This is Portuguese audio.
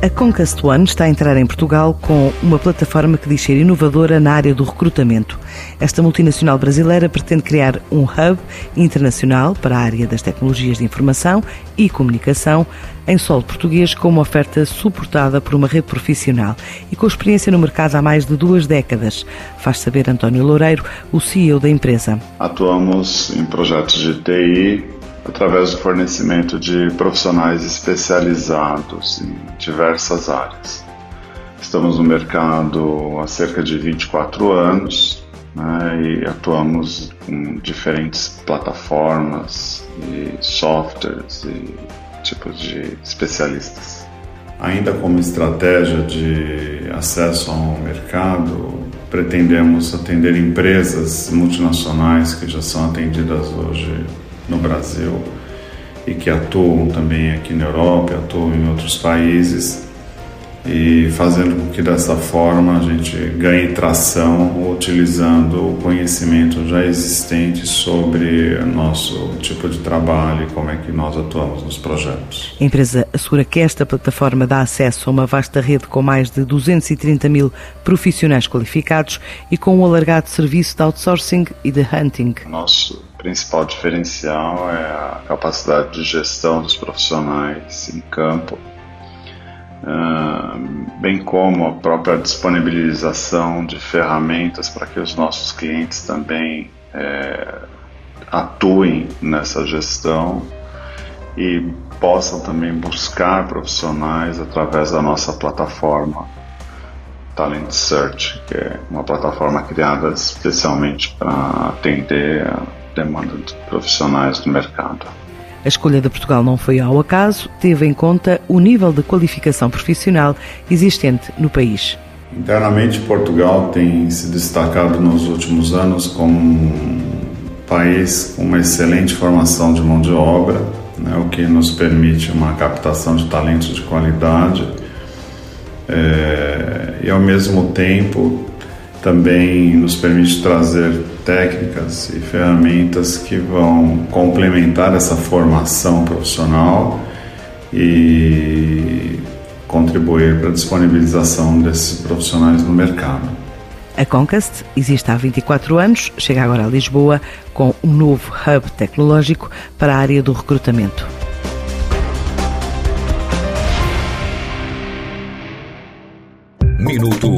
A Concast One está a entrar em Portugal com uma plataforma que diz ser inovadora na área do recrutamento. Esta multinacional brasileira pretende criar um hub internacional para a área das tecnologias de informação e comunicação em solo português com uma oferta suportada por uma rede profissional e com experiência no mercado há mais de duas décadas, faz saber António Loureiro, o CEO da empresa. Atuamos em projetos de TI através do fornecimento de profissionais especializados em diversas áreas. Estamos no mercado há cerca de 24 anos né, e atuamos em diferentes plataformas e softwares e tipos de especialistas. Ainda como estratégia de acesso ao mercado, pretendemos atender empresas multinacionais que já são atendidas hoje no Brasil e que atuam também aqui na Europa, atuam em outros países e fazendo com que dessa forma a gente ganhe tração utilizando o conhecimento já existente sobre o nosso tipo de trabalho e como é que nós atuamos nos projetos. A empresa assegura que esta plataforma dá acesso a uma vasta rede com mais de 230 mil profissionais qualificados e com um alargado serviço de outsourcing e de hunting. Nosso principal diferencial é a capacidade de gestão dos profissionais em campo bem como a própria disponibilização de ferramentas para que os nossos clientes também é, atuem nessa gestão e possam também buscar profissionais através da nossa plataforma Talent Search, que é uma plataforma criada especialmente para atender a demanda de profissionais do mercado. A escolha de Portugal não foi ao acaso, teve em conta o nível de qualificação profissional existente no país. Internamente, Portugal tem se destacado nos últimos anos como um país com uma excelente formação de mão de obra, né, o que nos permite uma captação de talentos de qualidade é, e, ao mesmo tempo, também nos permite trazer técnicas e ferramentas que vão complementar essa formação profissional e contribuir para a disponibilização desses profissionais no mercado. A Concast existe há 24 anos, chega agora a Lisboa com um novo hub tecnológico para a área do recrutamento. Minuto